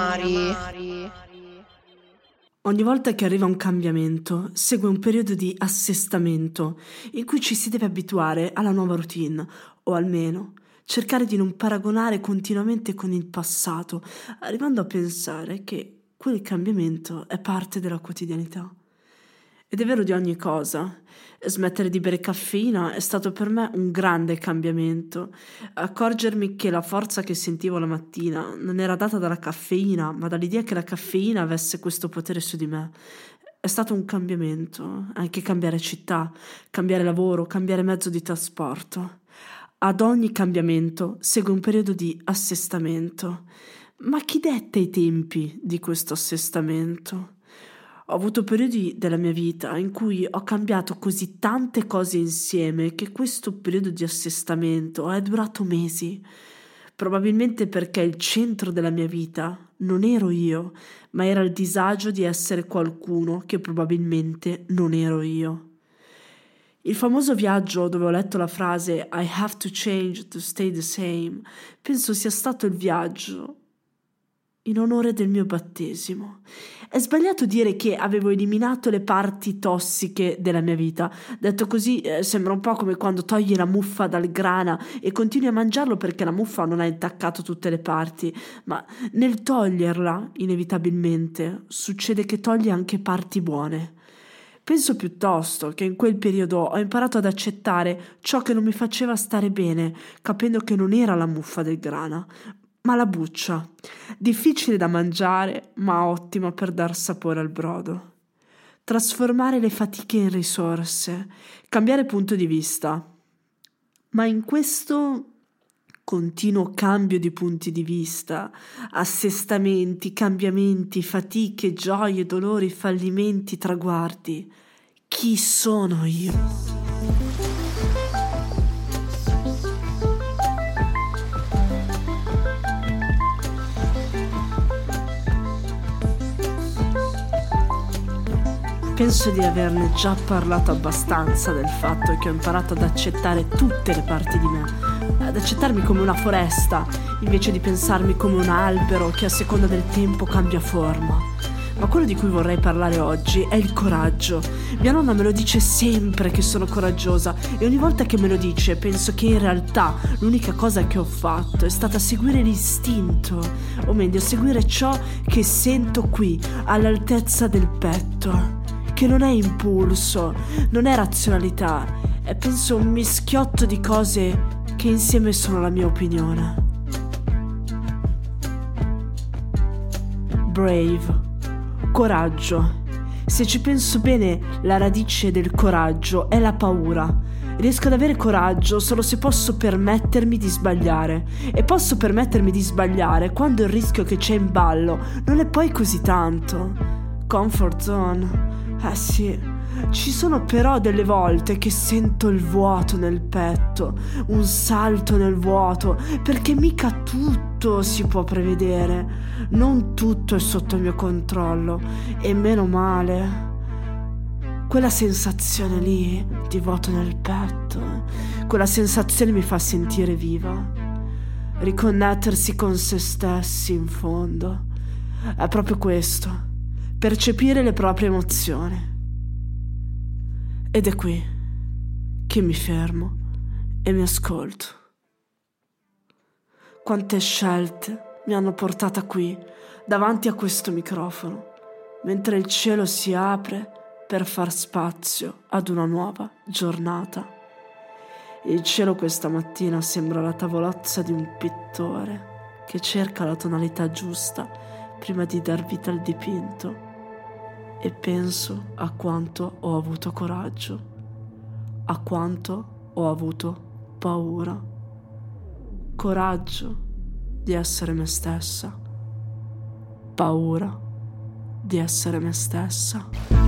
mari. Ogni volta che arriva un cambiamento segue un periodo di assestamento in cui ci si deve abituare alla nuova routine, o almeno cercare di non paragonare continuamente con il passato, arrivando a pensare che quel cambiamento è parte della quotidianità. Ed è vero di ogni cosa. Smettere di bere caffeina è stato per me un grande cambiamento. Accorgermi che la forza che sentivo la mattina non era data dalla caffeina, ma dall'idea che la caffeina avesse questo potere su di me. È stato un cambiamento, anche cambiare città, cambiare lavoro, cambiare mezzo di trasporto. Ad ogni cambiamento segue un periodo di assestamento. Ma chi detta i tempi di questo assestamento? Ho avuto periodi della mia vita in cui ho cambiato così tante cose insieme che questo periodo di assestamento è durato mesi. Probabilmente perché il centro della mia vita non ero io, ma era il disagio di essere qualcuno che probabilmente non ero io. Il famoso viaggio dove ho letto la frase I have to change to stay the same, penso sia stato il viaggio in onore del mio battesimo. È sbagliato dire che avevo eliminato le parti tossiche della mia vita. Detto così eh, sembra un po' come quando togli la muffa dal grana e continui a mangiarlo perché la muffa non ha intaccato tutte le parti, ma nel toglierla, inevitabilmente, succede che togli anche parti buone. Penso piuttosto che in quel periodo ho imparato ad accettare ciò che non mi faceva stare bene, capendo che non era la muffa del grana, ma la buccia, difficile da mangiare, ma ottima per dar sapore al brodo. Trasformare le fatiche in risorse, cambiare punto di vista. Ma in questo continuo cambio di punti di vista, assestamenti, cambiamenti, fatiche, gioie, dolori, fallimenti, traguardi, chi sono io? Penso di averne già parlato abbastanza del fatto che ho imparato ad accettare tutte le parti di me, ad accettarmi come una foresta, invece di pensarmi come un albero che a seconda del tempo cambia forma. Ma quello di cui vorrei parlare oggi è il coraggio. Mia nonna me lo dice sempre che sono coraggiosa e ogni volta che me lo dice penso che in realtà l'unica cosa che ho fatto è stata seguire l'istinto, o meglio seguire ciò che sento qui, all'altezza del petto che non è impulso, non è razionalità, è penso un mischiotto di cose che insieme sono la mia opinione. Brave, coraggio. Se ci penso bene, la radice del coraggio è la paura. Riesco ad avere coraggio solo se posso permettermi di sbagliare. E posso permettermi di sbagliare quando il rischio che c'è in ballo non è poi così tanto. Comfort zone. Eh sì, ci sono però delle volte che sento il vuoto nel petto, un salto nel vuoto, perché mica tutto si può prevedere, non tutto è sotto il mio controllo, e meno male. Quella sensazione lì di vuoto nel petto, quella sensazione mi fa sentire viva, riconnettersi con se stessi in fondo. È proprio questo percepire le proprie emozioni. Ed è qui che mi fermo e mi ascolto. Quante scelte mi hanno portata qui, davanti a questo microfono, mentre il cielo si apre per far spazio ad una nuova giornata. Il cielo questa mattina sembra la tavolozza di un pittore che cerca la tonalità giusta prima di dar vita al dipinto e penso a quanto ho avuto coraggio, a quanto ho avuto paura. Coraggio di essere me stessa, paura di essere me stessa.